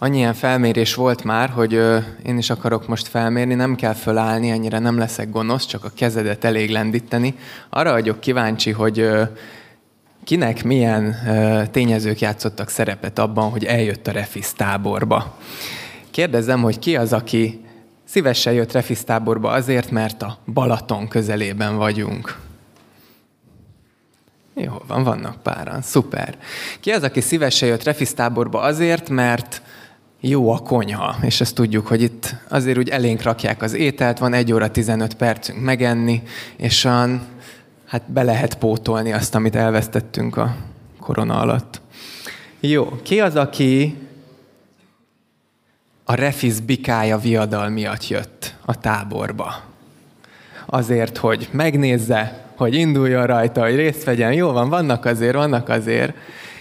Annyi ilyen felmérés volt már, hogy ö, én is akarok most felmérni, nem kell fölállni, ennyire nem leszek gonosz, csak a kezedet elég lendíteni. Arra vagyok kíváncsi, hogy ö, kinek milyen ö, tényezők játszottak szerepet abban, hogy eljött a Refisz táborba. Kérdezem, hogy ki az, aki szívesen jött Refisz táborba azért, mert a Balaton közelében vagyunk. Jó, van, vannak páran, szuper. Ki az, aki szívesen jött Refisz táborba azért, mert jó a konyha, és ezt tudjuk, hogy itt azért úgy elénk rakják az ételt, van egy óra 15 percünk megenni, és an, hát be lehet pótolni azt, amit elvesztettünk a korona alatt. Jó, ki az, aki a Refisz bikája viadal miatt jött a táborba? Azért, hogy megnézze, hogy induljon rajta, hogy részt vegyen. Jó van, vannak azért, vannak azért.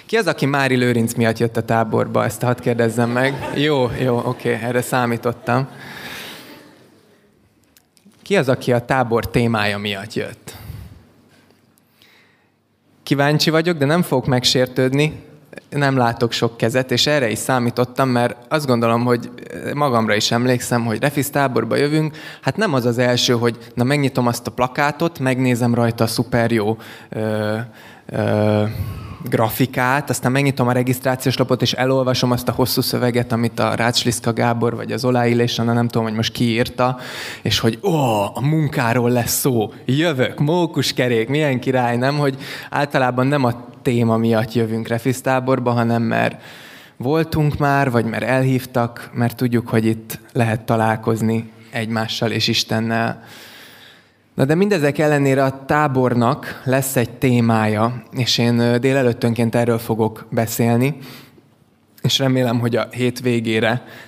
Ki az, aki Mári Lőrinc miatt jött a táborba? Ezt hadd kérdezzem meg. Jó, jó, oké, okay, erre számítottam. Ki az, aki a tábor témája miatt jött? Kíváncsi vagyok, de nem fogok megsértődni, nem látok sok kezet, és erre is számítottam, mert azt gondolom, hogy magamra is emlékszem, hogy Refisz táborba jövünk, hát nem az az első, hogy na megnyitom azt a plakátot, megnézem rajta a szuper jó ö, ö, grafikát, aztán megnyitom a regisztrációs lapot, és elolvasom azt a hosszú szöveget, amit a Rácsliszka Gábor, vagy az Olá Ilésana, nem tudom, hogy most kiírta, és hogy ó, a munkáról lesz szó, jövök, mókuskerék, milyen király, nem, hogy általában nem a téma miatt jövünk refisztáborba, hanem mert voltunk már, vagy mert elhívtak, mert tudjuk, hogy itt lehet találkozni egymással és Istennel. Na de mindezek ellenére a tábornak lesz egy témája, és én délelőttönként erről fogok beszélni, és remélem, hogy a hét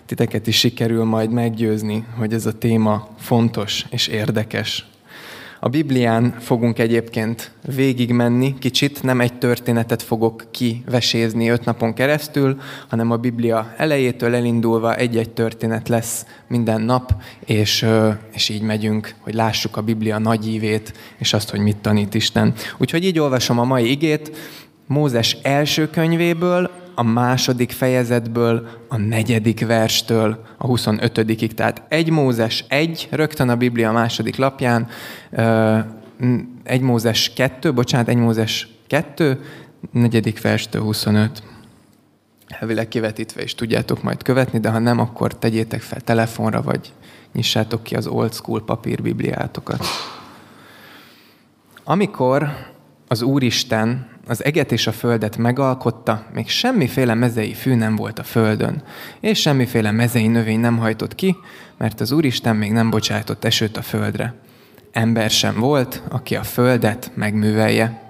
titeket is sikerül majd meggyőzni, hogy ez a téma fontos és érdekes. A Biblián fogunk egyébként végigmenni kicsit, nem egy történetet fogok kivesézni öt napon keresztül, hanem a Biblia elejétől elindulva egy-egy történet lesz minden nap, és, és így megyünk, hogy lássuk a Biblia nagy ívét, és azt, hogy mit tanít Isten. Úgyhogy így olvasom a mai igét, Mózes első könyvéből, a második fejezetből, a negyedik verstől a 25 Tehát egy Mózes egy, rögtön a Biblia második lapján, egy Mózes kettő, bocsánat, egy Mózes kettő, negyedik verstől 25. Elvileg kivetítve is tudjátok majd követni, de ha nem, akkor tegyétek fel telefonra, vagy nyissátok ki az old school papírbibliátokat. Amikor az Úristen az eget és a földet megalkotta, még semmiféle mezei fű nem volt a földön, és semmiféle mezei növény nem hajtott ki, mert az Úristen még nem bocsájtott esőt a földre. Ember sem volt, aki a földet megművelje.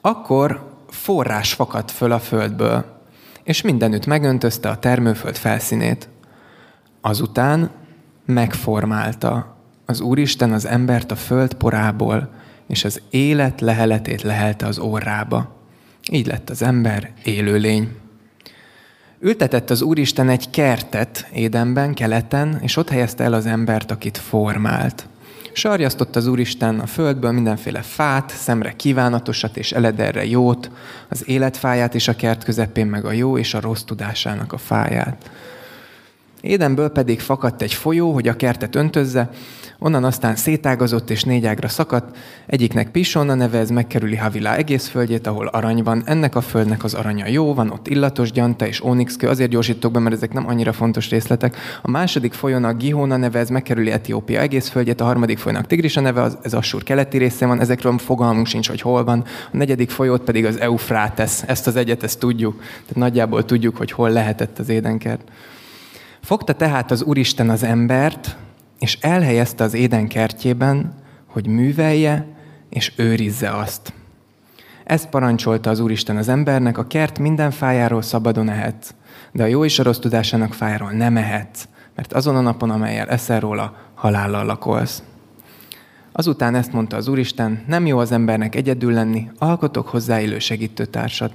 Akkor forrás fakadt föl a földből, és mindenütt megöntözte a termőföld felszínét. Azután megformálta az Úristen az embert a föld porából, és az élet leheletét lehelte az orrába. Így lett az ember élőlény. Ültetett az Úristen egy kertet Édenben, keleten, és ott helyezte el az embert, akit formált. Sarjasztott az Úristen a földből mindenféle fát, szemre kívánatosat és elederre jót, az életfáját és a kert közepén meg a jó és a rossz tudásának a fáját. Édenből pedig fakadt egy folyó, hogy a kertet öntözze, Onnan aztán szétágazott és négy ágra szakadt, egyiknek Pisonna neve, ez megkerüli Havilá egész földjét, ahol arany van. Ennek a földnek az aranya jó, van ott illatos gyanta és ónixkő, azért gyorsítok be, mert ezek nem annyira fontos részletek. A második folyónak Gihóna neve, ez megkerüli Etiópia egész földjét, a harmadik folyónak Tigrisa neve, az, ez Assur keleti részén van, ezekről fogalmunk sincs, hogy hol van. A negyedik folyót pedig az Eufrátesz, ezt az egyet, ezt tudjuk. Tehát nagyjából tudjuk, hogy hol lehetett az édenkert. Fogta tehát az Úristen az embert, és elhelyezte az éden kertjében, hogy művelje és őrizze azt. Ezt parancsolta az Úristen az embernek, a kert minden fájáról szabadon ehetsz, de a jó és a rossz tudásának fájáról nem ehetsz, mert azon a napon, amelyel eszel róla, halállal lakolsz. Azután ezt mondta az Úristen, nem jó az embernek egyedül lenni, alkotok hozzá élő segítőtársat.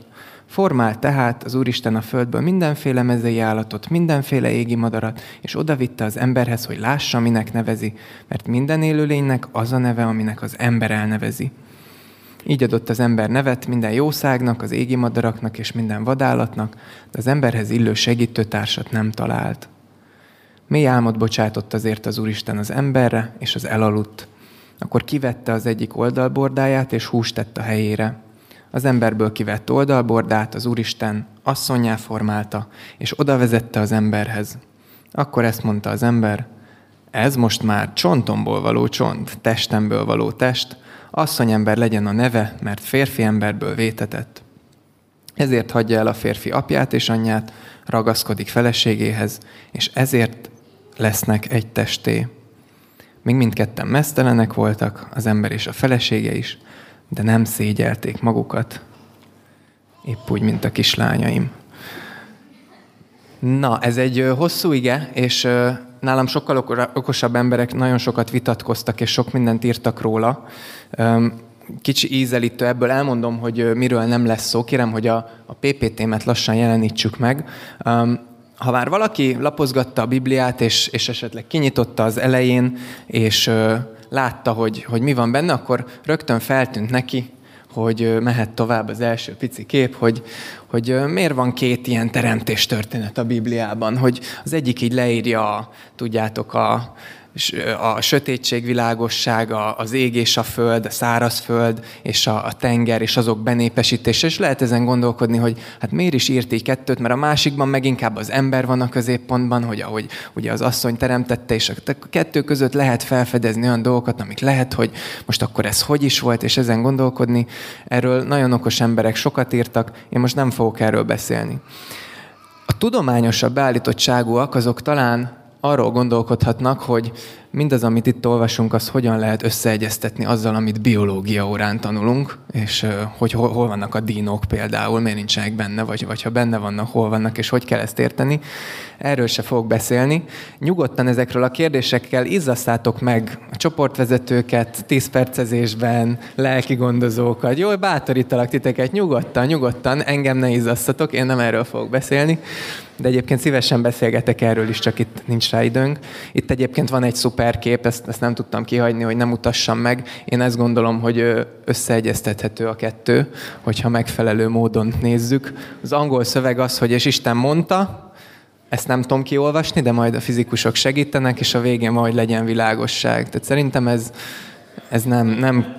Formál tehát az Úristen a földből mindenféle mezei állatot, mindenféle égi madarat, és odavitte az emberhez, hogy lássa, minek nevezi, mert minden élőlénynek az a neve, aminek az ember elnevezi. Így adott az ember nevet minden jószágnak, az égi madaraknak és minden vadállatnak, de az emberhez illő segítőtársat nem talált. Mély álmot bocsátott azért az Úristen az emberre, és az elaludt. Akkor kivette az egyik oldalbordáját, és húst tett a helyére. Az emberből kivett oldalbordát az Úristen asszonyá formálta, és oda vezette az emberhez. Akkor ezt mondta az ember, ez most már csontomból való csont, testemből való test, asszonyember legyen a neve, mert férfi emberből vétetett. Ezért hagyja el a férfi apját és anyját, ragaszkodik feleségéhez, és ezért lesznek egy testé. Még mindketten mesztelenek voltak, az ember és a felesége is, de nem szégyelték magukat, épp úgy, mint a kislányaim. Na, ez egy hosszú ige, és nálam sokkal okosabb emberek nagyon sokat vitatkoztak, és sok mindent írtak róla. Kicsi ízelítő ebből elmondom, hogy miről nem lesz szó. Kérem, hogy a, a PPT-met lassan jelenítsük meg. Ha már valaki lapozgatta a Bibliát, és, és esetleg kinyitotta az elején, és látta, hogy, hogy mi van benne, akkor rögtön feltűnt neki, hogy mehet tovább az első pici kép, hogy, hogy miért van két ilyen teremtés történet a Bibliában, hogy az egyik így leírja, tudjátok, a, a sötétség világossága, az ég és a föld, a szárazföld és a, a tenger és azok benépesítése, és lehet ezen gondolkodni, hogy hát miért is írt így kettőt, mert a másikban meg inkább az ember van a középpontban, hogy ahogy ugye az asszony teremtette, és a kettő között lehet felfedezni olyan dolgokat, amik lehet, hogy most akkor ez hogy is volt, és ezen gondolkodni. Erről nagyon okos emberek sokat írtak, én most nem fogok erről beszélni. A tudományosabb beállítottságúak azok talán arról gondolkodhatnak, hogy mindaz, amit itt olvasunk, az hogyan lehet összeegyeztetni azzal, amit biológia órán tanulunk, és hogy hol, vannak a dínok például, miért nincsenek benne, vagy, vagy ha benne vannak, hol vannak, és hogy kell ezt érteni. Erről se fogok beszélni. Nyugodtan ezekről a kérdésekkel izzasszátok meg a csoportvezetőket, tízpercezésben, lelki gondozókat. Jól bátorítalak titeket, nyugodtan, nyugodtan, engem ne izzasszatok, én nem erről fogok beszélni de egyébként szívesen beszélgetek erről is, csak itt nincs rá időnk. Itt egyébként van egy szuper kép, ezt, ezt nem tudtam kihagyni, hogy nem mutassam meg. Én ezt gondolom, hogy összeegyeztethető a kettő, hogyha megfelelő módon nézzük. Az angol szöveg az, hogy és Isten mondta, ezt nem tudom kiolvasni, de majd a fizikusok segítenek, és a végén majd legyen világosság. Tehát szerintem ez, ez nem, nem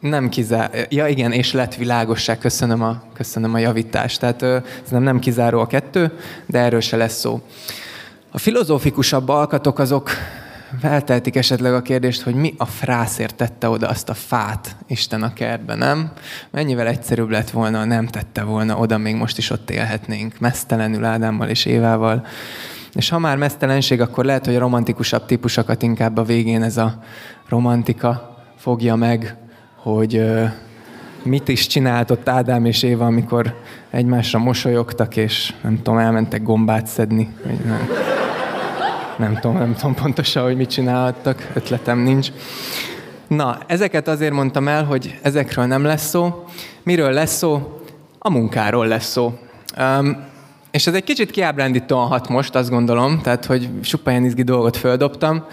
nem kizár... Ja igen, és lett világosság, köszönöm a, köszönöm a javítást. Tehát ez nem, nem kizáró a kettő, de erről se lesz szó. A filozófikusabb alkatok azok felteltik esetleg a kérdést, hogy mi a frászért tette oda azt a fát Isten a kertbe, nem? Mennyivel egyszerűbb lett volna, nem tette volna oda, még most is ott élhetnénk, mesztelenül Ádámmal és Évával. És ha már mesztelenség, akkor lehet, hogy a romantikusabb típusokat inkább a végén ez a romantika fogja meg, hogy mit is csinált ott Ádám és Éva, amikor egymásra mosolyogtak, és nem tudom, elmentek gombát szedni. Nem, nem tudom, nem tudom pontosan, hogy mit csinálhattak, ötletem nincs. Na, ezeket azért mondtam el, hogy ezekről nem lesz szó. Miről lesz szó? A munkáról lesz szó. Um, és ez egy kicsit kiábrándítóan hat most, azt gondolom, tehát, hogy supa ilyen izgi dolgot földobtam,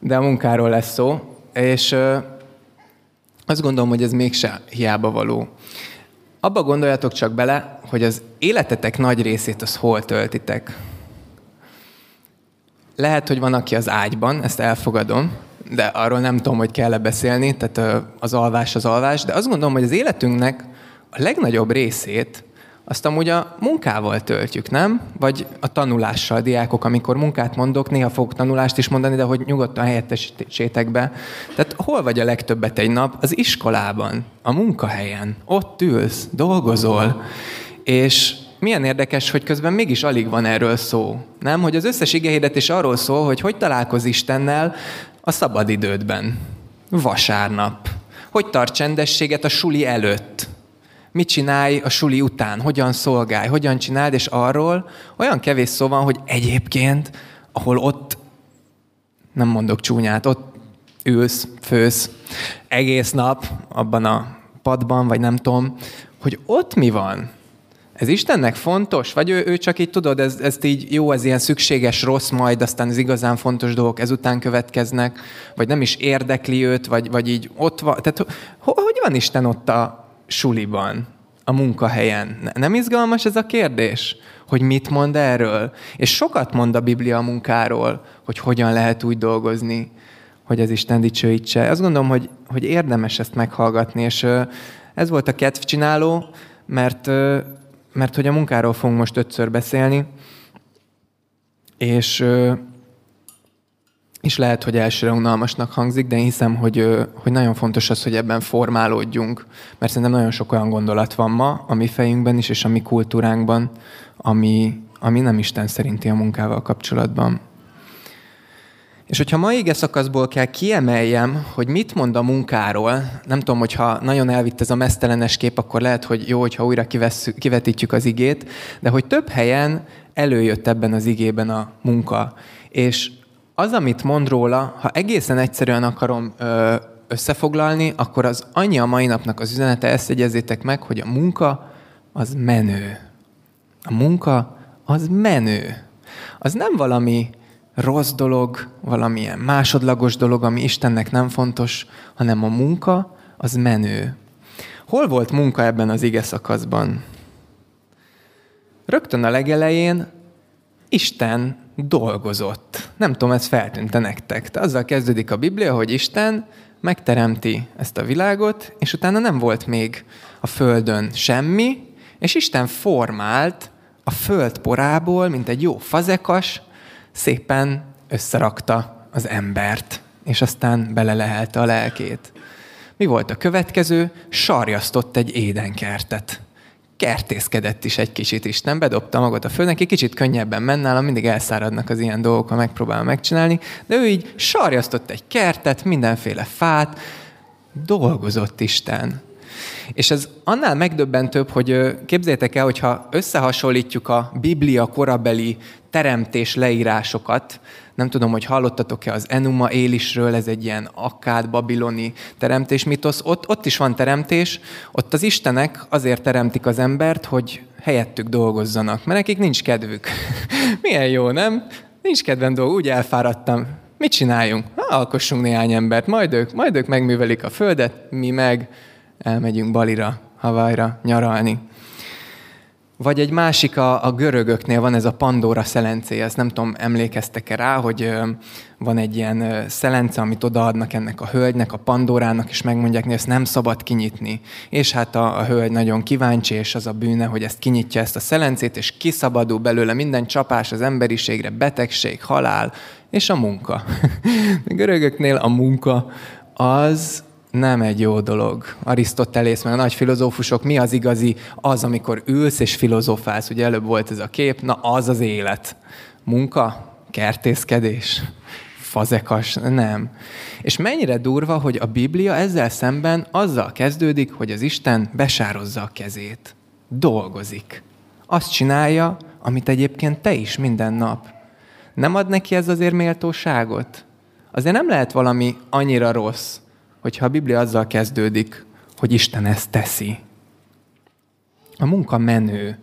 de a munkáról lesz szó. És uh, azt gondolom, hogy ez mégse hiába való. Abba gondoljatok csak bele, hogy az életetek nagy részét az hol töltitek. Lehet, hogy van, aki az ágyban, ezt elfogadom, de arról nem tudom, hogy kell-e beszélni, tehát az alvás az alvás, de azt gondolom, hogy az életünknek a legnagyobb részét azt amúgy a munkával töltjük, nem? Vagy a tanulással, a diákok, amikor munkát mondok, néha fogok tanulást is mondani, de hogy nyugodtan helyettesítsétek be. Tehát hol vagy a legtöbbet egy nap? Az iskolában, a munkahelyen. Ott ülsz, dolgozol, és milyen érdekes, hogy közben mégis alig van erről szó. Nem? Hogy az összes igehirdetés arról szól, hogy hogy találkoz Istennel a szabadidődben. Vasárnap. Hogy tart csendességet a suli előtt mit csinálj a suli után, hogyan szolgálj, hogyan csináld, és arról olyan kevés szó van, hogy egyébként, ahol ott, nem mondok csúnyát, ott ülsz, fősz egész nap abban a padban, vagy nem tudom, hogy ott mi van. Ez Istennek fontos? Vagy ő, ő csak így tudod, ez, ezt így jó, ez ilyen szükséges rossz, majd aztán az igazán fontos dolgok ezután következnek, vagy nem is érdekli őt, vagy, vagy így ott van. Tehát hogy van Isten ott a suliban, a munkahelyen? Nem izgalmas ez a kérdés? Hogy mit mond erről? És sokat mond a Biblia a munkáról, hogy hogyan lehet úgy dolgozni, hogy az Isten dicsőítse. Azt gondolom, hogy, hogy érdemes ezt meghallgatni, és ez volt a kedvcsináló, mert, mert hogy a munkáról fogunk most ötször beszélni, és, és lehet, hogy elsőre unalmasnak hangzik, de én hiszem, hogy, hogy nagyon fontos az, hogy ebben formálódjunk, mert szerintem nagyon sok olyan gondolat van ma a mi fejünkben is, és a mi kultúránkban, ami, ami nem Isten szerinti a munkával kapcsolatban. És hogyha mai ige szakaszból kell kiemeljem, hogy mit mond a munkáról, nem tudom, hogyha nagyon elvitt ez a mesztelenes kép, akkor lehet, hogy jó, hogyha újra kivesszük, kivetítjük az igét, de hogy több helyen előjött ebben az igében a munka. És az, amit mond róla, ha egészen egyszerűen akarom összefoglalni, akkor az annyi a mai napnak az üzenete, ezt jegyezzétek meg, hogy a munka az menő. A munka az menő. Az nem valami rossz dolog, valamilyen másodlagos dolog, ami Istennek nem fontos, hanem a munka az menő. Hol volt munka ebben az ige szakaszban? Rögtön a legelején Isten dolgozott. Nem tudom, ez feltűnte nektek. De azzal kezdődik a Biblia, hogy Isten megteremti ezt a világot, és utána nem volt még a földön semmi, és Isten formált a föld porából, mint egy jó fazekas, szépen összerakta az embert, és aztán belelehelte a lelkét. Mi volt a következő? Sarjasztott egy édenkertet. Kertészkedett is egy kicsit Isten, bedobta magat a földnek, egy kicsit könnyebben menne, nálam mindig elszáradnak az ilyen dolgok, ha megpróbálom megcsinálni, de ő így sarjasztott egy kertet, mindenféle fát, dolgozott Isten. És ez annál megdöbbentőbb, hogy képzeljétek el, hogyha összehasonlítjuk a Biblia korabeli teremtés leírásokat, nem tudom, hogy hallottatok-e az Enuma Élisről, ez egy ilyen akkád, babiloni teremtés mitosz. Ott, ott is van teremtés, ott az istenek azért teremtik az embert, hogy helyettük dolgozzanak, mert nekik nincs kedvük. Milyen jó, nem? Nincs kedvem dolg, úgy elfáradtam. Mit csináljunk? Ha, alkossunk néhány embert, majd ők, majd ők megművelik a földet, mi meg elmegyünk Balira, Havajra nyaralni. Vagy egy másik a, a görögöknél van ez a Pandora szelencé, ezt nem tudom, emlékeztek-e rá, hogy van egy ilyen szelence, amit odaadnak ennek a hölgynek, a Pandorának, és megmondják, hogy ezt nem szabad kinyitni. És hát a, a hölgy nagyon kíváncsi, és az a bűne, hogy ezt kinyitja ezt a szelencét, és kiszabadul belőle minden csapás az emberiségre, betegség, halál, és a munka. A görögöknél a munka az nem egy jó dolog. Arisztotelész, meg a nagy filozófusok, mi az igazi? Az, amikor ülsz és filozofálsz. Ugye előbb volt ez a kép, na az az élet. Munka, kertészkedés, fazekas, nem. És mennyire durva, hogy a Biblia ezzel szemben azzal kezdődik, hogy az Isten besározza a kezét. Dolgozik. Azt csinálja, amit egyébként te is minden nap. Nem ad neki ez azért méltóságot? Azért nem lehet valami annyira rossz, hogyha a Biblia azzal kezdődik, hogy Isten ezt teszi. A munka menő.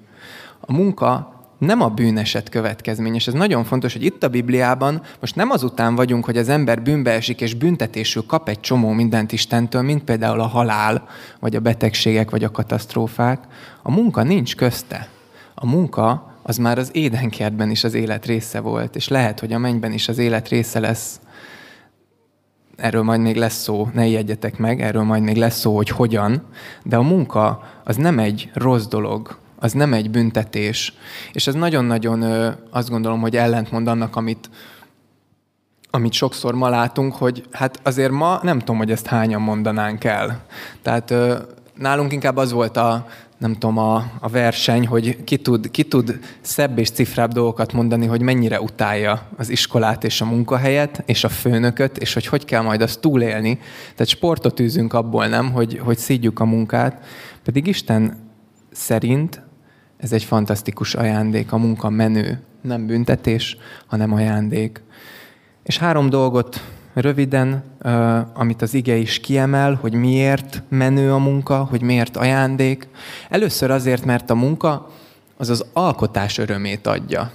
A munka nem a bűneset következmény, és ez nagyon fontos, hogy itt a Bibliában most nem azután vagyunk, hogy az ember bűnbe esik, és büntetésül kap egy csomó mindent Istentől, mint például a halál, vagy a betegségek, vagy a katasztrófák. A munka nincs közte. A munka az már az édenkertben is az élet része volt, és lehet, hogy a mennyben is az élet része lesz erről majd még lesz szó, ne ijedjetek meg, erről majd még lesz szó, hogy hogyan, de a munka az nem egy rossz dolog, az nem egy büntetés. És ez nagyon-nagyon azt gondolom, hogy ellentmond annak, amit, amit sokszor ma látunk, hogy hát azért ma nem tudom, hogy ezt hányan mondanánk el. Tehát nálunk inkább az volt a nem tudom, a, a verseny, hogy ki tud, ki tud szebb és cifrább dolgokat mondani, hogy mennyire utálja az iskolát és a munkahelyet, és a főnököt, és hogy hogy kell majd azt túlélni. Tehát sportot űzünk abból, nem, hogy, hogy szídjuk a munkát. Pedig Isten szerint ez egy fantasztikus ajándék, a munka menő, nem büntetés, hanem ajándék. És három dolgot röviden, amit az ige is kiemel, hogy miért menő a munka, hogy miért ajándék. Először azért, mert a munka az az alkotás örömét adja.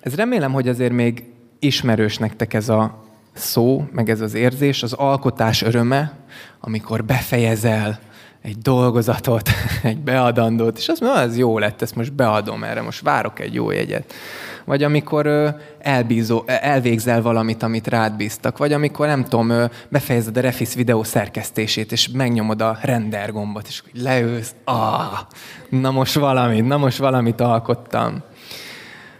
Ez remélem, hogy azért még ismerős nektek ez a szó, meg ez az érzés, az alkotás öröme, amikor befejezel egy dolgozatot, egy beadandót, és azt mondja, ez jó lett, ezt most beadom erre, most várok egy jó jegyet. Vagy amikor elbízó, elvégzel valamit, amit rád bíztak. Vagy amikor, nem tudom, befejezed a Refis videó szerkesztését, és megnyomod a render gombot, és leülsz, ah, na most valamit, na most valamit alkottam.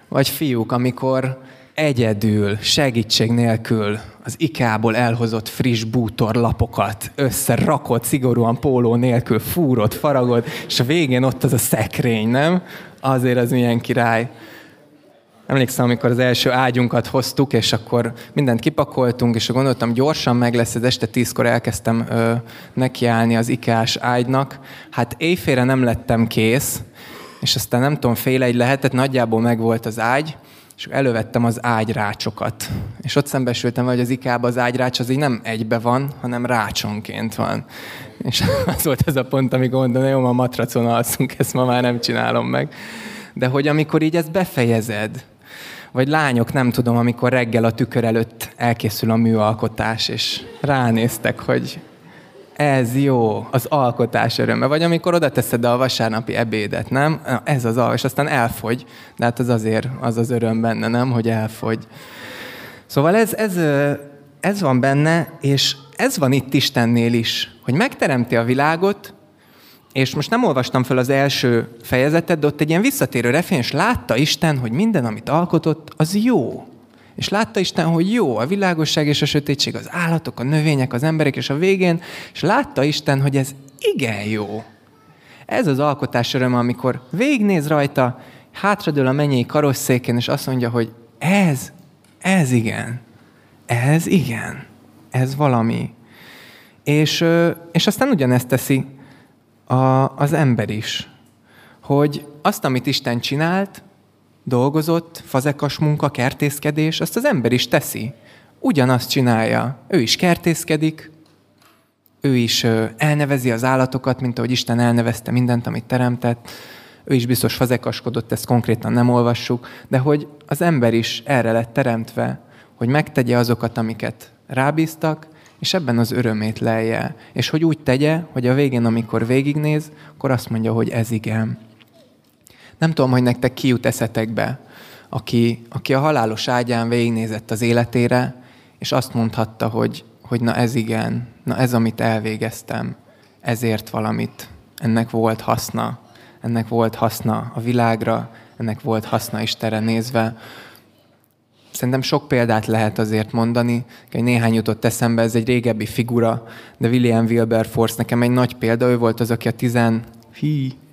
Vagy fiúk, amikor egyedül, segítség nélkül az IKEA-ból elhozott friss bútorlapokat összerakott, szigorúan póló nélkül fúrott, faragod, és a végén ott az a szekrény, nem? Azért az milyen király. Emlékszem, amikor az első ágyunkat hoztuk, és akkor mindent kipakoltunk, és gondoltam, gyorsan meg lesz, ez este tízkor elkezdtem ö, nekiállni az IKEA-s ágynak. Hát éjfélre nem lettem kész, és aztán nem tudom, fél egy lehetett, nagyjából meg volt az ágy, és elővettem az ágyrácsokat. És ott szembesültem, hogy az ikába az ágyrács az így nem egybe van, hanem rácsonként van. És az volt ez a pont, amikor mondom, jó, ma matracon alszunk, ezt ma már nem csinálom meg. De hogy amikor így ezt befejezed, vagy lányok, nem tudom, amikor reggel a tükör előtt elkészül a műalkotás, és ránéztek, hogy ez jó, az alkotás öröme. Vagy amikor oda teszed a vasárnapi ebédet, nem? Ez az és aztán elfogy. De hát az azért az az öröm benne, nem? Hogy elfogy. Szóval ez, ez, ez van benne, és ez van itt Istennél is, hogy megteremti a világot, és most nem olvastam fel az első fejezetet, de ott egy ilyen visszatérő refén, és látta Isten, hogy minden, amit alkotott, az jó. És látta Isten, hogy jó a világosság és a sötétség, az állatok, a növények, az emberek, és a végén, és látta Isten, hogy ez igen jó. Ez az alkotás öröm, amikor végnéz rajta, hátradől a mennyei karosszéken, és azt mondja, hogy ez, ez igen, ez igen, ez valami. És, és aztán ugyanezt teszi a, az ember is, hogy azt, amit Isten csinált, dolgozott, fazekas munka, kertészkedés, azt az ember is teszi. Ugyanazt csinálja. Ő is kertészkedik, ő is elnevezi az állatokat, mint ahogy Isten elnevezte mindent, amit teremtett. Ő is biztos fazekaskodott, ezt konkrétan nem olvassuk, de hogy az ember is erre lett teremtve, hogy megtegye azokat, amiket rábíztak, és ebben az örömét lelje. És hogy úgy tegye, hogy a végén, amikor végignéz, akkor azt mondja, hogy ez igen. Nem tudom, hogy nektek ki jut eszetekbe, aki, aki a halálos ágyán végignézett az életére, és azt mondhatta, hogy, hogy na ez igen, na ez, amit elvégeztem, ezért valamit, ennek volt haszna, ennek volt haszna a világra, ennek volt haszna Istenre nézve. Szerintem sok példát lehet azért mondani, egy néhány jutott eszembe, ez egy régebbi figura, de William Wilberforce nekem egy nagy példa, ő volt az, aki a 10, 8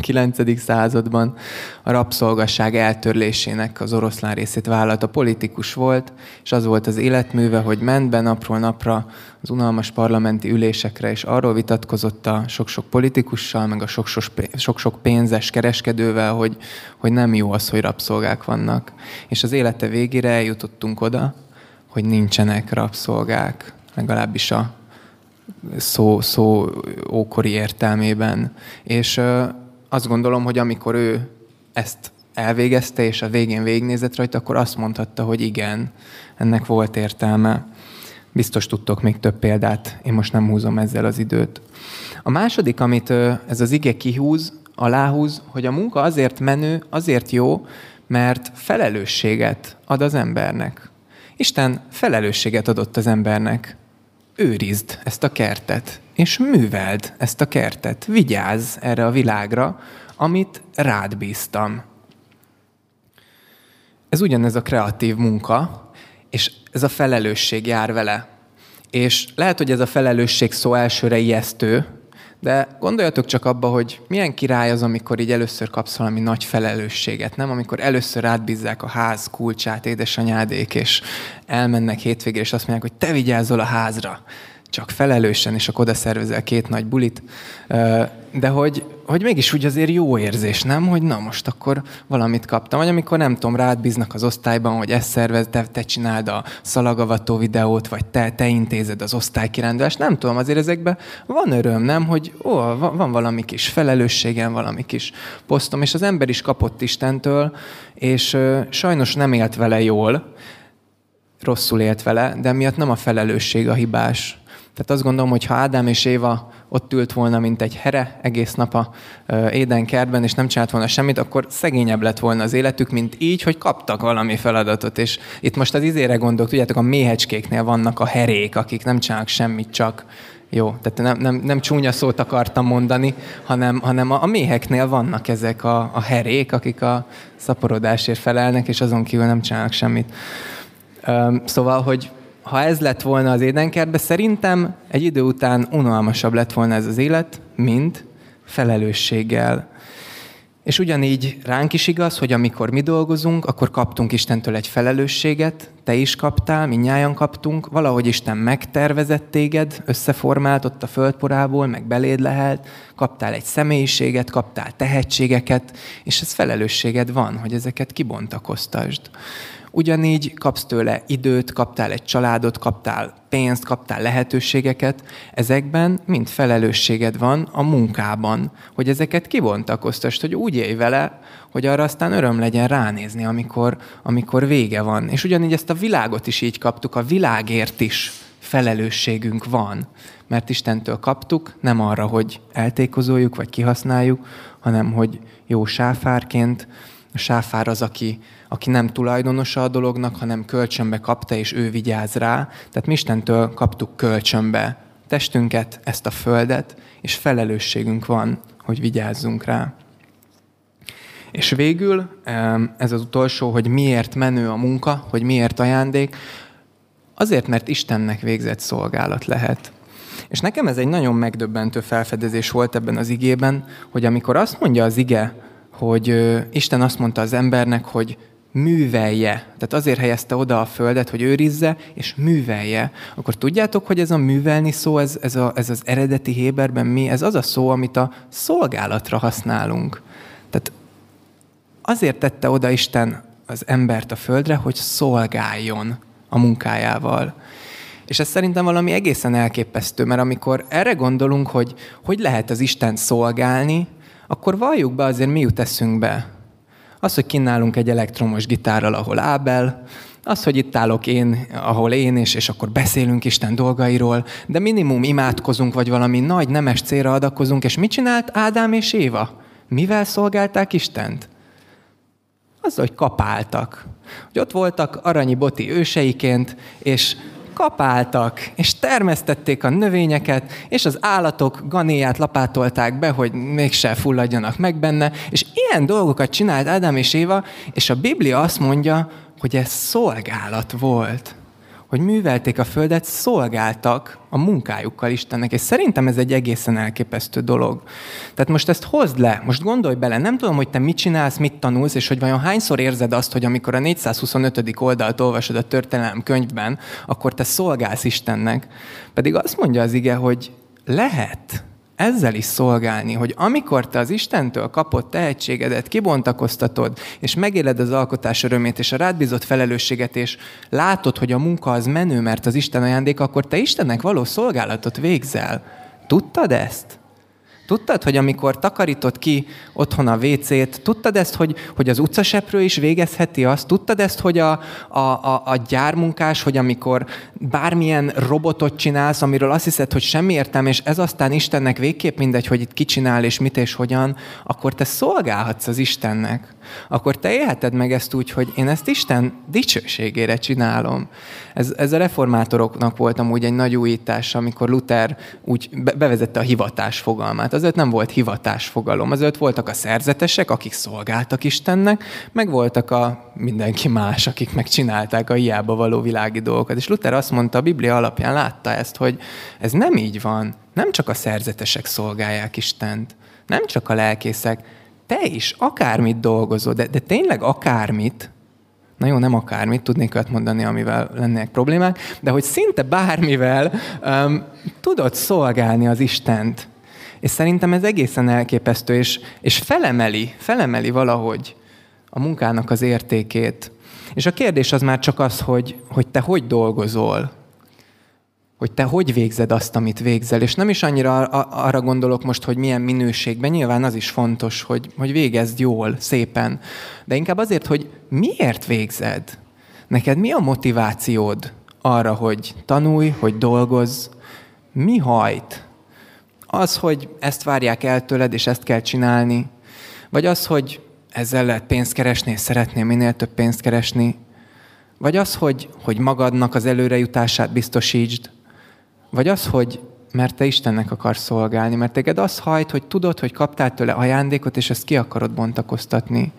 9. században a rabszolgasság eltörlésének az oroszlán részét vállalta. Politikus volt, és az volt az életműve, hogy ment be napról napra az unalmas parlamenti ülésekre, és arról vitatkozott a sok-sok politikussal, meg a sok-sok pénzes kereskedővel, hogy, hogy nem jó az, hogy rabszolgák vannak. És az élete végére eljutottunk oda, hogy nincsenek rabszolgák, legalábbis a szó, szó ókori értelmében. És azt gondolom, hogy amikor ő ezt elvégezte, és a végén végignézett rajta, akkor azt mondhatta, hogy igen, ennek volt értelme. Biztos tudtok még több példát, én most nem húzom ezzel az időt. A második, amit ez az ige kihúz, aláhúz, hogy a munka azért menő, azért jó, mert felelősséget ad az embernek. Isten felelősséget adott az embernek őrizd ezt a kertet, és műveld ezt a kertet. Vigyázz erre a világra, amit rád bíztam. Ez ugyanez a kreatív munka, és ez a felelősség jár vele. És lehet, hogy ez a felelősség szó elsőre ijesztő, de gondoljatok csak abba, hogy milyen király az, amikor így először kapsz valami nagy felelősséget, nem? Amikor először átbízzák a ház kulcsát édesanyádék, és elmennek hétvégére, és azt mondják, hogy te vigyázzol a házra. Csak felelősen, és akkor oda szervezel két nagy bulit, de hogy, hogy mégis úgy azért jó érzés, nem? Hogy na most akkor valamit kaptam. Vagy amikor nem tudom, rád bíznak az osztályban, hogy ezt szervez, te, te csináld a szalagavató videót, vagy te, te intézed az osztálykirándulást. Nem tudom, azért ezekben van öröm, nem? Hogy ó, van valami kis felelősségem, valami kis posztom, és az ember is kapott Istentől, és sajnos nem élt vele jól, rosszul élt vele, de miatt nem a felelősség a hibás. Tehát azt gondolom, hogy ha Ádám és Éva ott ült volna, mint egy here egész nap a édenkertben, és nem csinált volna semmit, akkor szegényebb lett volna az életük, mint így, hogy kaptak valami feladatot. És itt most az izére gondolok, tudjátok, a méhecskéknél vannak a herék, akik nem csinálnak semmit, csak jó, tehát nem, nem, nem csúnya szót akartam mondani, hanem, hanem a, a méheknél vannak ezek a, a herék, akik a szaporodásért felelnek, és azon kívül nem csinálnak semmit. Szóval, hogy ha ez lett volna az édenkertben, szerintem egy idő után unalmasabb lett volna ez az élet, mint felelősséggel. És ugyanígy ránk is igaz, hogy amikor mi dolgozunk, akkor kaptunk Istentől egy felelősséget, te is kaptál, minnyáján kaptunk, valahogy Isten megtervezett téged, összeformált ott a földporából, meg beléd lehet, kaptál egy személyiséget, kaptál tehetségeket, és ez felelősséged van, hogy ezeket kibontakoztasd. Ugyanígy kapsz tőle időt, kaptál egy családot, kaptál pénzt, kaptál lehetőségeket. Ezekben mind felelősséged van a munkában, hogy ezeket kibontakoztasd, hogy úgy élj vele, hogy arra aztán öröm legyen ránézni, amikor, amikor vége van. És ugyanígy ezt a világot is így kaptuk, a világért is felelősségünk van, mert Istentől kaptuk, nem arra, hogy eltékozoljuk vagy kihasználjuk, hanem hogy jó sáfárként, a sáfár az, aki, aki nem tulajdonosa a dolognak, hanem kölcsönbe kapta, és ő vigyáz rá. Tehát mi Istentől kaptuk kölcsönbe testünket, ezt a földet, és felelősségünk van, hogy vigyázzunk rá. És végül ez az utolsó, hogy miért menő a munka, hogy miért ajándék. Azért, mert Istennek végzett szolgálat lehet. És nekem ez egy nagyon megdöbbentő felfedezés volt ebben az igében, hogy amikor azt mondja az ige, hogy Isten azt mondta az embernek, hogy művelje. Tehát azért helyezte oda a földet, hogy őrizze, és művelje. Akkor tudjátok, hogy ez a művelni szó, ez, ez, a, ez az eredeti Héberben mi? Ez az a szó, amit a szolgálatra használunk. Tehát azért tette oda Isten az embert a földre, hogy szolgáljon a munkájával. És ez szerintem valami egészen elképesztő, mert amikor erre gondolunk, hogy hogy lehet az Isten szolgálni, akkor valljuk be azért mi jut eszünkbe. Az, hogy kínálunk egy elektromos gitárral, ahol Ábel, az, hogy itt állok én, ahol én, és, és akkor beszélünk Isten dolgairól, de minimum imádkozunk, vagy valami nagy nemes célra adakozunk, és mit csinált Ádám és Éva? Mivel szolgálták Istent? Az, hogy kapáltak. Hogy ott voltak aranyi boti őseiként, és kapáltak, és termesztették a növényeket, és az állatok ganéját lapátolták be, hogy mégse fulladjanak meg benne, és ilyen dolgokat csinált Ádám és Éva, és a Biblia azt mondja, hogy ez szolgálat volt hogy művelték a földet, szolgáltak a munkájukkal Istennek, és szerintem ez egy egészen elképesztő dolog. Tehát most ezt hozd le, most gondolj bele, nem tudom, hogy te mit csinálsz, mit tanulsz, és hogy vajon hányszor érzed azt, hogy amikor a 425. oldalt olvasod a történelem könyvben, akkor te szolgálsz Istennek. Pedig azt mondja az ige, hogy lehet, ezzel is szolgálni, hogy amikor te az Istentől kapott tehetségedet kibontakoztatod, és megéled az alkotás örömét, és a rád bízott felelősséget, és látod, hogy a munka az menő, mert az Isten ajándék, akkor te Istennek való szolgálatot végzel. Tudtad ezt? Tudtad, hogy amikor takarítod ki otthon a WC-t, tudtad ezt, hogy, hogy az utcaseprő is végezheti azt? Tudtad ezt, hogy a, a, a, a gyármunkás, hogy amikor bármilyen robotot csinálsz, amiről azt hiszed, hogy semmi értelme, és ez aztán Istennek végképp mindegy, hogy itt ki csinál és mit és hogyan, akkor te szolgálhatsz az Istennek. Akkor te élheted meg ezt úgy, hogy én ezt Isten dicsőségére csinálom. Ez, ez a reformátoroknak volt amúgy egy nagy újítás, amikor Luther úgy bevezette a hivatás fogalmát azért nem volt hivatás fogalom. Azért voltak a szerzetesek, akik szolgáltak Istennek, meg voltak a mindenki más, akik megcsinálták a hiába való világi dolgokat. És Luther azt mondta, a Biblia alapján látta ezt, hogy ez nem így van. Nem csak a szerzetesek szolgálják Istent, nem csak a lelkészek, te is akármit dolgozol, de, de tényleg akármit, Na jó, nem akármit, tudnék olyat mondani, amivel lennének problémák, de hogy szinte bármivel um, tudod szolgálni az Istent. És szerintem ez egészen elképesztő, és, és felemeli, felemeli valahogy a munkának az értékét. És a kérdés az már csak az, hogy, hogy te hogy dolgozol, hogy te hogy végzed azt, amit végzel. És nem is annyira arra gondolok most, hogy milyen minőségben, nyilván az is fontos, hogy, hogy végezd jól, szépen, de inkább azért, hogy miért végzed. Neked mi a motivációd arra, hogy tanulj, hogy dolgozz, mi hajt? Az, hogy ezt várják el tőled, és ezt kell csinálni, vagy az, hogy ezzel lehet pénzt keresni, és szeretném minél több pénzt keresni, vagy az, hogy, hogy magadnak az előrejutását biztosítsd, vagy az, hogy mert te Istennek akarsz szolgálni, mert téged az hajt, hogy tudod, hogy kaptál tőle ajándékot, és ezt ki akarod bontakoztatni.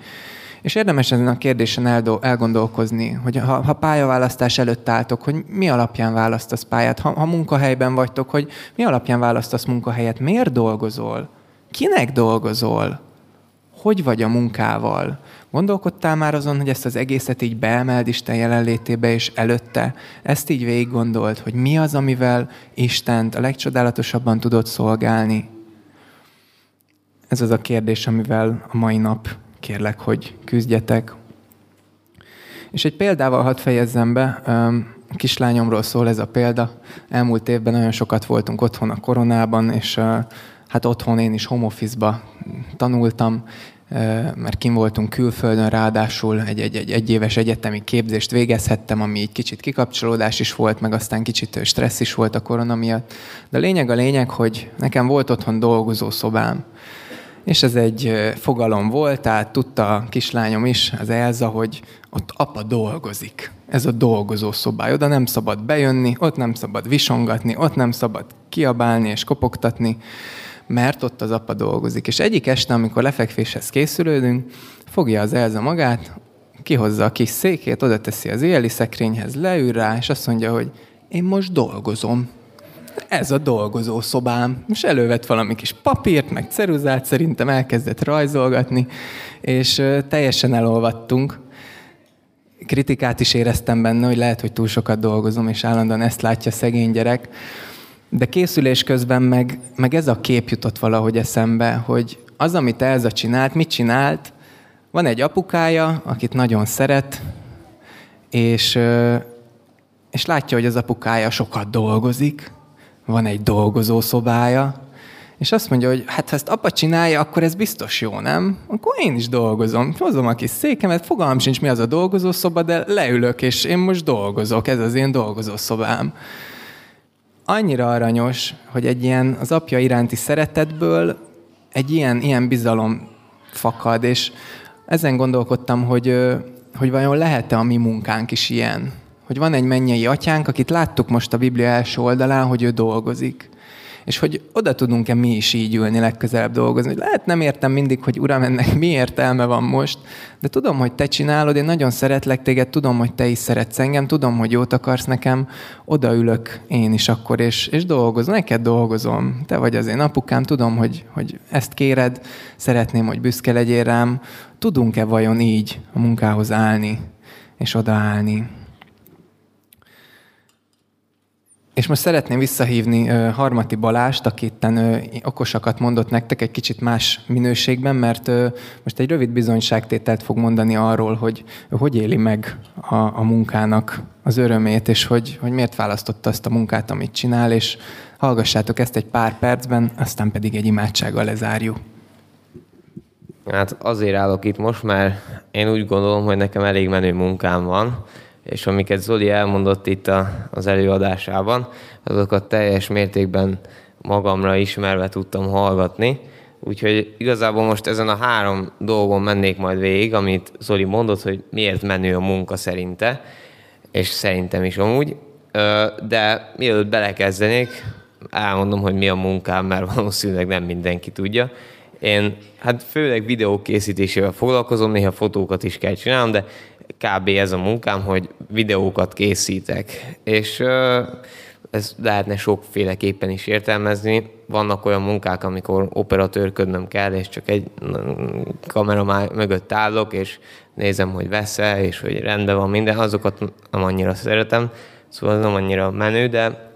És érdemes ezen a kérdésen elgondolkozni, hogy ha, ha pályaválasztás előtt álltok, hogy mi alapján választasz pályát, ha, ha munkahelyben vagytok, hogy mi alapján választasz munkahelyet, miért dolgozol, kinek dolgozol, hogy vagy a munkával? Gondolkodtál már azon, hogy ezt az egészet így beemeld Isten jelenlétébe, és előtte ezt így végig gondolt, hogy mi az, amivel Istent a legcsodálatosabban tudod szolgálni? Ez az a kérdés, amivel a mai nap kérlek, hogy küzdjetek. És egy példával hadd fejezzem be. A kislányomról szól ez a példa. Elmúlt évben nagyon sokat voltunk otthon a koronában, és hát otthon én is home tanultam, mert kim voltunk külföldön, ráadásul egy, egy, egy egyéves egyetemi képzést végezhettem, ami egy kicsit kikapcsolódás is volt, meg aztán kicsit stressz is volt a korona miatt. De a lényeg a lényeg, hogy nekem volt otthon dolgozó szobám. És ez egy fogalom volt, tehát tudta a kislányom is, az Elza, hogy ott apa dolgozik. Ez a dolgozó szobály. Oda nem szabad bejönni, ott nem szabad visongatni, ott nem szabad kiabálni és kopogtatni mert ott az apa dolgozik. És egyik este, amikor lefekvéshez készülődünk, fogja az Elza magát, kihozza a kis székét, oda teszi az éjjeli szekrényhez, leül rá, és azt mondja, hogy én most dolgozom. Ez a dolgozó szobám. És elővett valami kis papírt, meg ceruzát, szerintem elkezdett rajzolgatni, és teljesen elolvattunk. Kritikát is éreztem benne, hogy lehet, hogy túl sokat dolgozom, és állandóan ezt látja szegény gyerek. De készülés közben meg, meg ez a kép jutott valahogy eszembe, hogy az, amit Elza csinált, mit csinált, van egy apukája, akit nagyon szeret, és, és látja, hogy az apukája sokat dolgozik, van egy dolgozó szobája, és azt mondja, hogy hát ha ezt apa csinálja, akkor ez biztos jó, nem? Akkor én is dolgozom. Hozom a kis székemet, fogalmam sincs, mi az a dolgozószoba, de leülök, és én most dolgozok, ez az én dolgozószobám annyira aranyos, hogy egy ilyen az apja iránti szeretetből egy ilyen, ilyen bizalom fakad, és ezen gondolkodtam, hogy, hogy vajon lehet-e a mi munkánk is ilyen. Hogy van egy mennyei atyánk, akit láttuk most a Biblia első oldalán, hogy ő dolgozik és hogy oda tudunk-e mi is így ülni legközelebb dolgozni. Lehet nem értem mindig, hogy uram, ennek mi értelme van most, de tudom, hogy te csinálod, én nagyon szeretlek téged, tudom, hogy te is szeretsz engem, tudom, hogy jót akarsz nekem, odaülök én is akkor, és, és dolgozom, neked dolgozom, te vagy az én apukám, tudom, hogy, hogy ezt kéred, szeretném, hogy büszke legyél rám, tudunk-e vajon így a munkához állni, és odaállni. És most szeretném visszahívni Harmati Balást, aki itten okosakat mondott nektek egy kicsit más minőségben, mert most egy rövid bizonyságtételt fog mondani arról, hogy hogy éli meg a, a munkának az örömét, és hogy, hogy miért választotta azt a munkát, amit csinál, és hallgassátok ezt egy pár percben, aztán pedig egy imádsággal lezárjuk. Hát azért állok itt most, mert én úgy gondolom, hogy nekem elég menő munkám van, és amiket Zoli elmondott itt a, az előadásában, azokat teljes mértékben magamra ismerve tudtam hallgatni. Úgyhogy igazából most ezen a három dolgon mennék majd végig, amit Zoli mondott, hogy miért menő a munka szerinte, és szerintem is amúgy. De mielőtt belekezdenék, elmondom, hogy mi a munkám, mert valószínűleg nem mindenki tudja. Én hát főleg videók készítésével foglalkozom, néha fotókat is kell csinálnom, de kb. ez a munkám, hogy videókat készítek. És ez lehetne sokféleképpen is értelmezni. Vannak olyan munkák, amikor operatőrködnöm kell, és csak egy kamera mögött állok, és nézem, hogy vesz-e, és hogy rendben van minden, azokat nem annyira szeretem, szóval nem annyira menő, de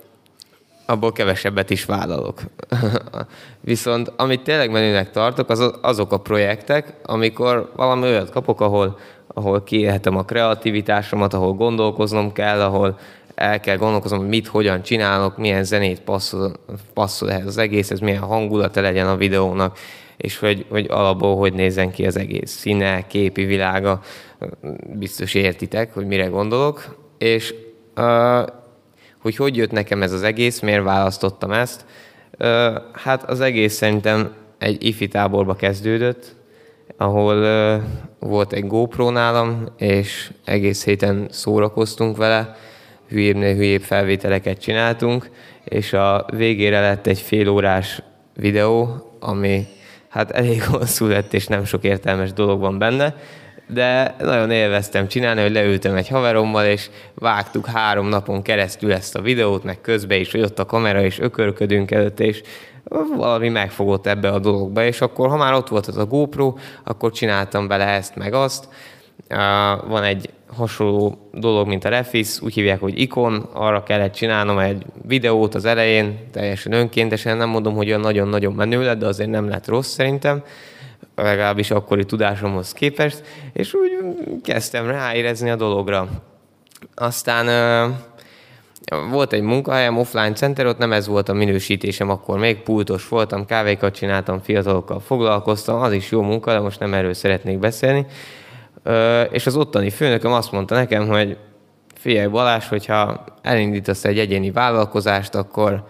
abból kevesebbet is vállalok. Viszont amit tényleg menőnek tartok, az, azok a projektek, amikor valami olyat kapok, ahol, ahol kiélhetem a kreativitásomat, ahol gondolkoznom kell, ahol el kell gondolkoznom, hogy mit, hogyan csinálok, milyen zenét passzol, passzol ehhez az egészhez, milyen hangulata legyen a videónak, és hogy, hogy alapból hogy nézzen ki az egész színe, képi világa, biztos értitek, hogy mire gondolok, és uh, hogy hogy jött nekem ez az egész, miért választottam ezt, uh, hát az egész szerintem egy ifi táborba kezdődött, ahol volt egy GoPro nálam, és egész héten szórakoztunk vele, hülyébbnél hülyébb felvételeket csináltunk, és a végére lett egy félórás videó, ami hát elég hosszú lett, és nem sok értelmes dolog van benne, de nagyon élveztem csinálni, hogy leültem egy haverommal, és vágtuk három napon keresztül ezt a videót, meg közben is, hogy ott a kamera, és ökörködünk előtt, és valami megfogott ebbe a dologba, és akkor, ha már ott volt az a GoPro, akkor csináltam bele ezt, meg azt. Van egy hasonló dolog, mint a Refis, úgy hívják, hogy ikon, arra kellett csinálnom egy videót az elején, teljesen önkéntesen, nem mondom, hogy olyan nagyon-nagyon menő lett, de azért nem lett rossz szerintem, legalábbis akkori tudásomhoz képest, és úgy kezdtem ráérezni a dologra. Aztán volt egy munkahelyem, offline center, ott nem ez volt a minősítésem, akkor még pultos voltam, kávékat csináltam, fiatalokkal foglalkoztam, az is jó munka, de most nem erről szeretnék beszélni és az ottani főnököm azt mondta nekem, hogy figyelj Balázs, hogyha elindítasz egy egyéni vállalkozást, akkor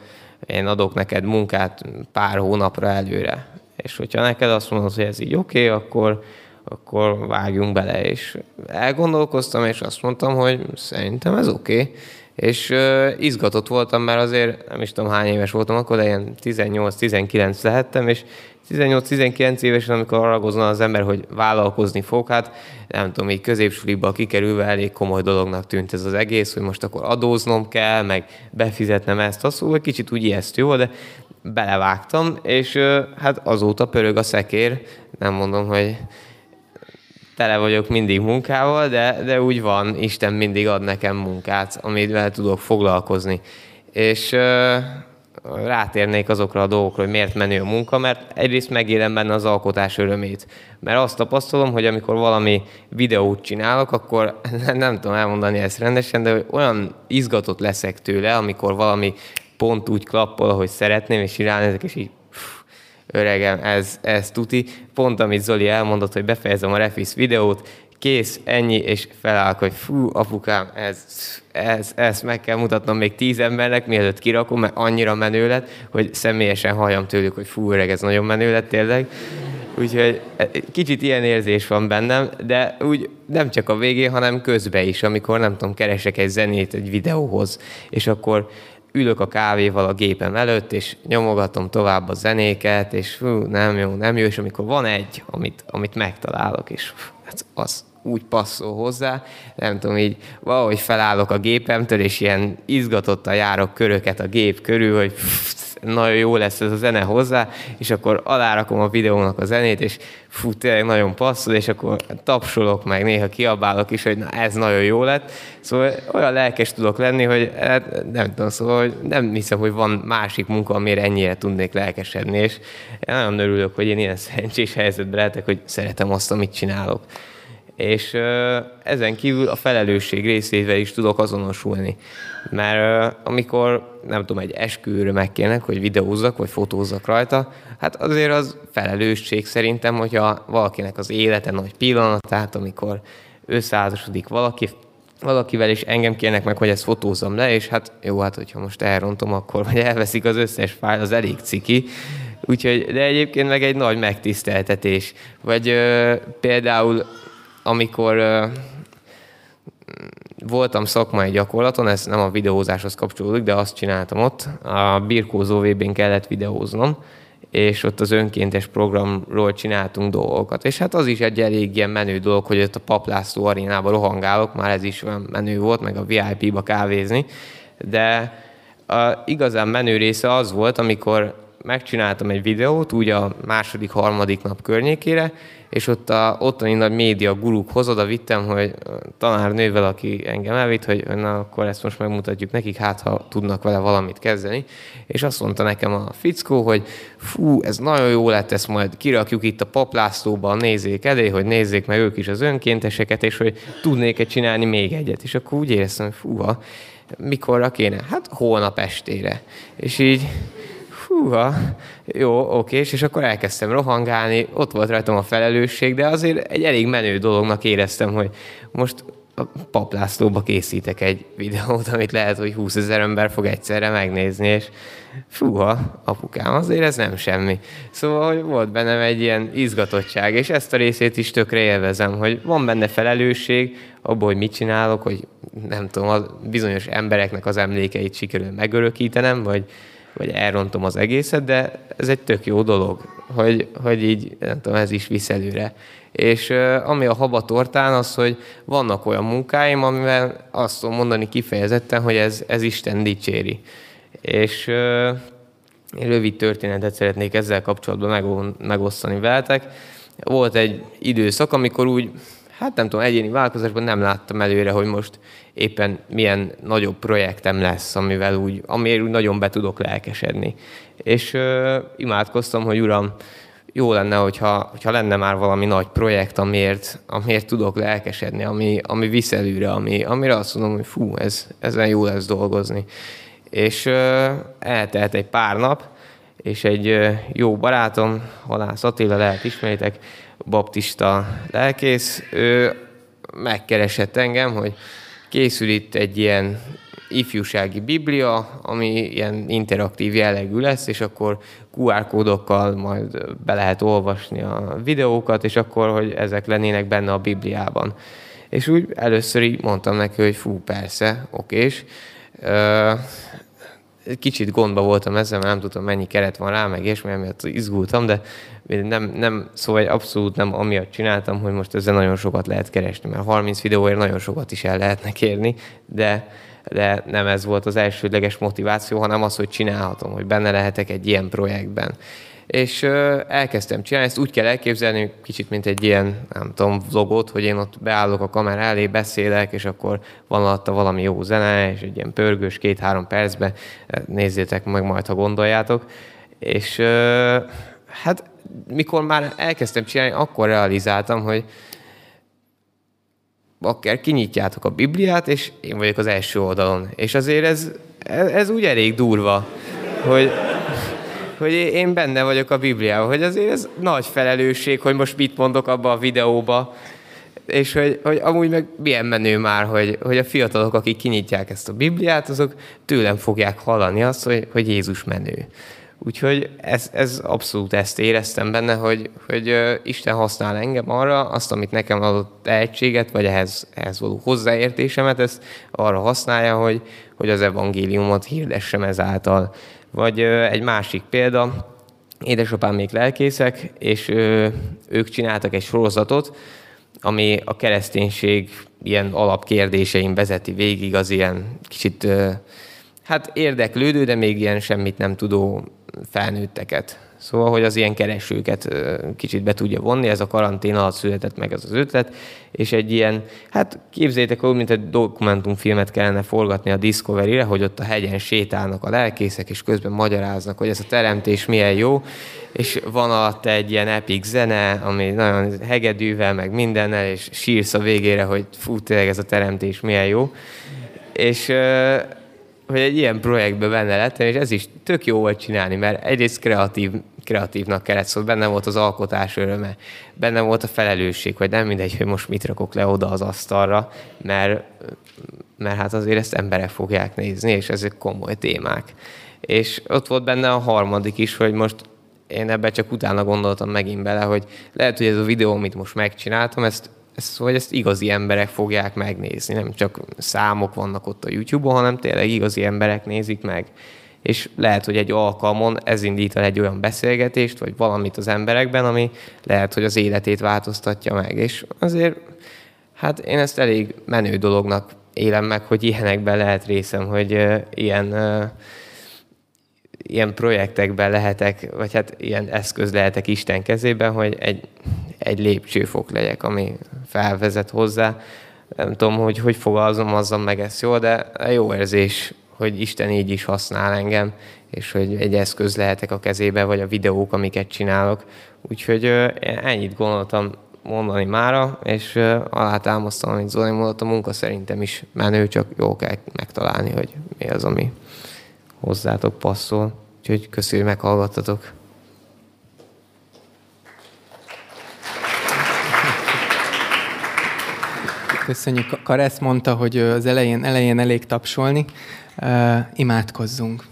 én adok neked munkát pár hónapra előre. És hogyha neked azt mondod, hogy ez így oké, okay, akkor, akkor vágjunk bele. És elgondolkoztam, és azt mondtam, hogy szerintem ez oké. Okay. És uh, izgatott voltam, mert azért nem is tudom hány éves voltam akkor, de ilyen 18-19 lehettem, és 18-19 évesen, amikor arra az ember, hogy vállalkozni fog, hát nem tudom, így középsuliba kikerülve elég komoly dolognak tűnt ez az egész, hogy most akkor adóznom kell, meg befizetnem ezt, azt szóval kicsit úgy ijesztő jó, de belevágtam, és hát azóta pörög a szekér, nem mondom, hogy tele vagyok mindig munkával, de, de úgy van, Isten mindig ad nekem munkát, amivel tudok foglalkozni. És rátérnék azokra a dolgokra, hogy miért menő a munka, mert egyrészt megélem benne az alkotás örömét. Mert azt tapasztalom, hogy amikor valami videót csinálok, akkor nem tudom elmondani ezt rendesen, de olyan izgatott leszek tőle, amikor valami pont úgy klappol, ahogy szeretném, és irányezek, és így öregem, ez, ez tuti. Pont amit Zoli elmondott, hogy befejezem a Refis videót, kész, ennyi, és felállok, hogy fú, apukám, ez, ez, ezt meg kell mutatnom még tíz embernek, mielőtt kirakom, mert annyira menő lett, hogy személyesen halljam tőlük, hogy fú, öreg, ez nagyon menő lett tényleg. Úgyhogy e, kicsit ilyen érzés van bennem, de úgy nem csak a végén, hanem közben is, amikor nem tudom, keresek egy zenét egy videóhoz, és akkor ülök a kávéval a gépem előtt, és nyomogatom tovább a zenéket, és fú, nem jó, nem jó, és amikor van egy, amit, amit megtalálok, és hát az, úgy passzol hozzá, nem tudom, így valahogy felállok a gépemtől, és ilyen izgatottan járok köröket a gép körül, hogy pff, nagyon jó lesz ez a zene hozzá, és akkor alárakom a videónak a zenét, és fú, tényleg nagyon passzol, és akkor tapsolok meg, néha kiabálok is, hogy na ez nagyon jó lett. Szóval olyan lelkes tudok lenni, hogy hát, nem tudom, szóval hogy nem hiszem, hogy van másik munka, amire ennyire tudnék lelkesedni, és nagyon örülök, hogy én ilyen szerencsés helyzetben lehetek, hogy szeretem azt, amit csinálok és ezen kívül a felelősség részével is tudok azonosulni. Mert amikor, nem tudom, egy esküvőre megkérnek, hogy videózzak, vagy fotózzak rajta, hát azért az felelősség szerintem, hogyha valakinek az élete nagy pillanatát, amikor összeházasodik valaki, valakivel, és engem kérnek meg, hogy ezt fotózzam le, és hát jó, hát hogyha most elrontom, akkor vagy elveszik az összes fájl, az elég ciki, Úgyhogy, de egyébként meg egy nagy megtiszteltetés. Vagy ö, például amikor voltam szakmai gyakorlaton, ez nem a videózáshoz kapcsolódik, de azt csináltam ott. A birkózó vb kellett videóznom, és ott az önkéntes programról csináltunk dolgokat. És hát az is egy elég ilyen menő dolog, hogy ott a Paplászló arénába rohangálok, már ez is olyan menő volt, meg a VIP-ba kávézni, de a igazán menő része az volt, amikor megcsináltam egy videót, úgy a második, harmadik nap környékére, és ott a ottani nagy média gurukhoz oda vittem, hogy tanárnővel, aki engem elvitt, hogy na, akkor ezt most megmutatjuk nekik, hát ha tudnak vele valamit kezdeni. És azt mondta nekem a fickó, hogy fú, ez nagyon jó lett, ezt majd kirakjuk itt a paplászlóban, nézzék elé, hogy nézzék meg ők is az önkénteseket, és hogy tudnék-e csinálni még egyet. És akkor úgy éreztem, hogy fúha, mikorra kéne? Hát holnap estére. És így húha, jó, oké, és akkor elkezdtem rohangálni, ott volt rajtam a felelősség, de azért egy elég menő dolognak éreztem, hogy most a paplászlóba készítek egy videót, amit lehet, hogy 20 ezer ember fog egyszerre megnézni, és fúha, apukám, azért ez nem semmi. Szóval hogy volt bennem egy ilyen izgatottság, és ezt a részét is tökre élvezem, hogy van benne felelősség abból, hogy mit csinálok, hogy nem tudom, a bizonyos embereknek az emlékeit sikerül megörökítenem, vagy, vagy elrontom az egészet, de ez egy tök jó dolog, hogy, hogy így, nem tudom, ez is visz előre. És ami a habatortán az, hogy vannak olyan munkáim, amivel azt tudom mondani kifejezetten, hogy ez, ez Isten dicséri. És én rövid történetet szeretnék ezzel kapcsolatban megosztani veletek. Volt egy időszak, amikor úgy hát nem tudom, egyéni vállalkozásban nem láttam előre, hogy most éppen milyen nagyobb projektem lesz, amivel úgy, amiért úgy nagyon be tudok lelkesedni. És ö, imádkoztam, hogy Uram, jó lenne, hogyha, hogyha lenne már valami nagy projekt, amiért, amiért tudok lelkesedni, ami, ami visz előre, ami, amire azt mondom, hogy fú, ez, ezen jó lesz dolgozni. És ö, eltelt egy pár nap, és egy ö, jó barátom, Halász Attila, lehet ismeritek, baptista lelkész, ő megkeresett engem, hogy készül itt egy ilyen ifjúsági biblia, ami ilyen interaktív jellegű lesz, és akkor QR kódokkal majd be lehet olvasni a videókat, és akkor, hogy ezek lennének benne a bibliában. És úgy először így mondtam neki, hogy fú, persze, okés kicsit gondba voltam ezzel, mert nem tudtam mennyi keret van rá, meg és miatt izgultam, de nem, nem, szóval abszolút nem amiatt csináltam, hogy most ezzel nagyon sokat lehet keresni, mert 30 videóért nagyon sokat is el lehetne kérni, de, de nem ez volt az elsődleges motiváció, hanem az, hogy csinálhatom, hogy benne lehetek egy ilyen projektben és elkezdtem csinálni, ezt úgy kell elképzelni, kicsit mint egy ilyen, nem tudom, vlogot, hogy én ott beállok a kamera elé, beszélek, és akkor van alatta valami jó zene, és egy ilyen pörgős két-három percben, nézzétek meg majd, ha gondoljátok. És hát mikor már elkezdtem csinálni, akkor realizáltam, hogy akár kinyitjátok a Bibliát, és én vagyok az első oldalon. És azért ez, ez, ez úgy elég durva, hogy hogy én benne vagyok a Bibliában, hogy azért ez nagy felelősség, hogy most mit mondok abba a videóba, és hogy, hogy amúgy meg milyen menő már, hogy, hogy a fiatalok, akik kinyitják ezt a Bibliát, azok tőlem fogják hallani azt, hogy, hogy Jézus menő. Úgyhogy ez, ez abszolút ezt éreztem benne, hogy, hogy Isten használ engem arra, azt, amit nekem adott tehetséget, vagy ehhez, ehhez való hozzáértésemet, ezt arra használja, hogy, hogy az evangéliumot hirdessem ezáltal. Vagy egy másik példa, édesapám még lelkészek, és ők csináltak egy sorozatot, ami a kereszténység ilyen alapkérdésein vezeti végig az ilyen kicsit hát érdeklődő, de még ilyen semmit nem tudó felnőtteket. Szóval, hogy az ilyen keresőket kicsit be tudja vonni, ez a karantén alatt született meg ez az ötlet, és egy ilyen, hát képzeljétek úgy, mint egy dokumentumfilmet kellene forgatni a Discovery-re, hogy ott a hegyen sétálnak a lelkészek, és közben magyaráznak, hogy ez a teremtés milyen jó, és van alatt egy ilyen epic zene, ami nagyon hegedűvel, meg mindennel, és sírsz a végére, hogy fú, tényleg ez a teremtés milyen jó. És hogy egy ilyen projektben benne lettem, és ez is tök jó volt csinálni, mert egyrészt kreatív, kreatívnak kellett, szóval benne volt az alkotás öröme, benne volt a felelősség, hogy nem mindegy, hogy most mit rakok le oda az asztalra, mert, mert hát azért ezt emberek fogják nézni, és ezek komoly témák. És ott volt benne a harmadik is, hogy most én ebbe csak utána gondoltam megint bele, hogy lehet, hogy ez a videó, amit most megcsináltam, ezt ezt, hogy ezt igazi emberek fogják megnézni, nem csak számok vannak ott a YouTube-on, hanem tényleg igazi emberek nézik meg. És lehet, hogy egy alkalmon ez indít el egy olyan beszélgetést, vagy valamit az emberekben, ami lehet, hogy az életét változtatja meg. És azért, hát én ezt elég menő dolognak élem meg, hogy ilyenekben lehet részem, hogy uh, ilyen uh, ilyen projektekben lehetek, vagy hát ilyen eszköz lehetek Isten kezében, hogy egy, egy lépcsőfok legyek, ami felvezet hozzá. Nem tudom, hogy hogy fogalmazom meg ezt jól, de jó érzés, hogy Isten így is használ engem, és hogy egy eszköz lehetek a kezébe, vagy a videók, amiket csinálok. Úgyhogy ennyit gondoltam mondani mára, és alátámasztom, amit Zoli mondott, a munka szerintem is menő, csak jó kell megtalálni, hogy mi az, ami hozzátok passzol. Úgyhogy köszönjük, hogy meghallgattatok. Köszönjük. Karesz mondta, hogy az elején, elején elég tapsolni. Uh, imádkozzunk.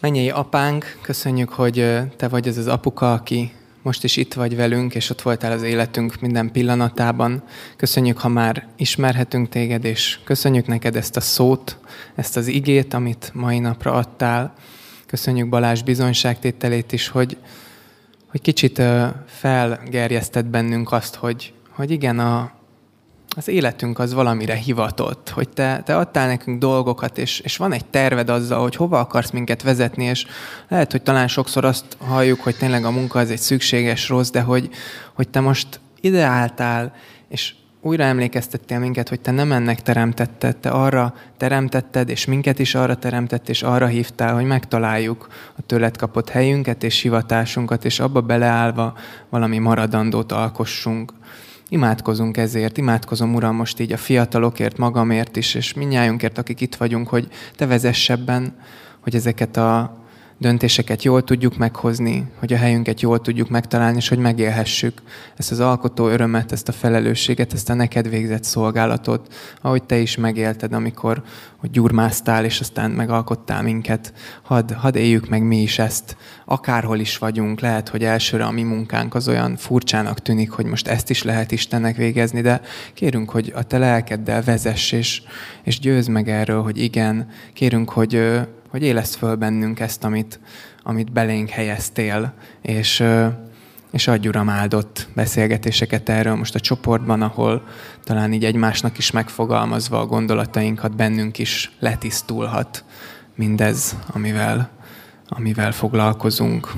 Mennyei apánk, köszönjük, hogy te vagy az az apuka, aki most is itt vagy velünk, és ott voltál az életünk minden pillanatában. Köszönjük, ha már ismerhetünk téged, és köszönjük neked ezt a szót, ezt az igét, amit mai napra adtál. Köszönjük Balázs bizonyságtételét is, hogy, hogy kicsit felgerjesztett bennünk azt, hogy, hogy igen, a, az életünk az valamire hivatott, hogy te, te adtál nekünk dolgokat, és, és van egy terved azzal, hogy hova akarsz minket vezetni, és lehet, hogy talán sokszor azt halljuk, hogy tényleg a munka az egy szükséges rossz, de hogy, hogy te most ideáltál, és újra emlékeztettél minket, hogy te nem ennek teremtetted, te arra teremtetted, és minket is arra teremtett, és arra hívtál, hogy megtaláljuk a tőled kapott helyünket és hivatásunkat, és abba beleállva valami maradandót alkossunk. Imádkozunk ezért, imádkozom Uram most így a fiatalokért, magamért is, és minnyájunkért, akik itt vagyunk, hogy Te vezessebben, hogy ezeket a döntéseket jól tudjuk meghozni, hogy a helyünket jól tudjuk megtalálni, és hogy megélhessük ezt az alkotó örömet, ezt a felelősséget, ezt a neked végzett szolgálatot, ahogy te is megélted, amikor hogy gyurmáztál, és aztán megalkottál minket. Hadd, hadd éljük meg mi is ezt, akárhol is vagyunk. Lehet, hogy elsőre a mi munkánk az olyan furcsának tűnik, hogy most ezt is lehet Istennek végezni, de kérünk, hogy a te lelkeddel vezess, és, és győzd meg erről, hogy igen, kérünk, hogy hogy élesz föl bennünk ezt, amit, amit belénk helyeztél, és, és adj Uram áldott beszélgetéseket erről most a csoportban, ahol talán így egymásnak is megfogalmazva a gondolatainkat bennünk is letisztulhat mindez, amivel, amivel foglalkozunk.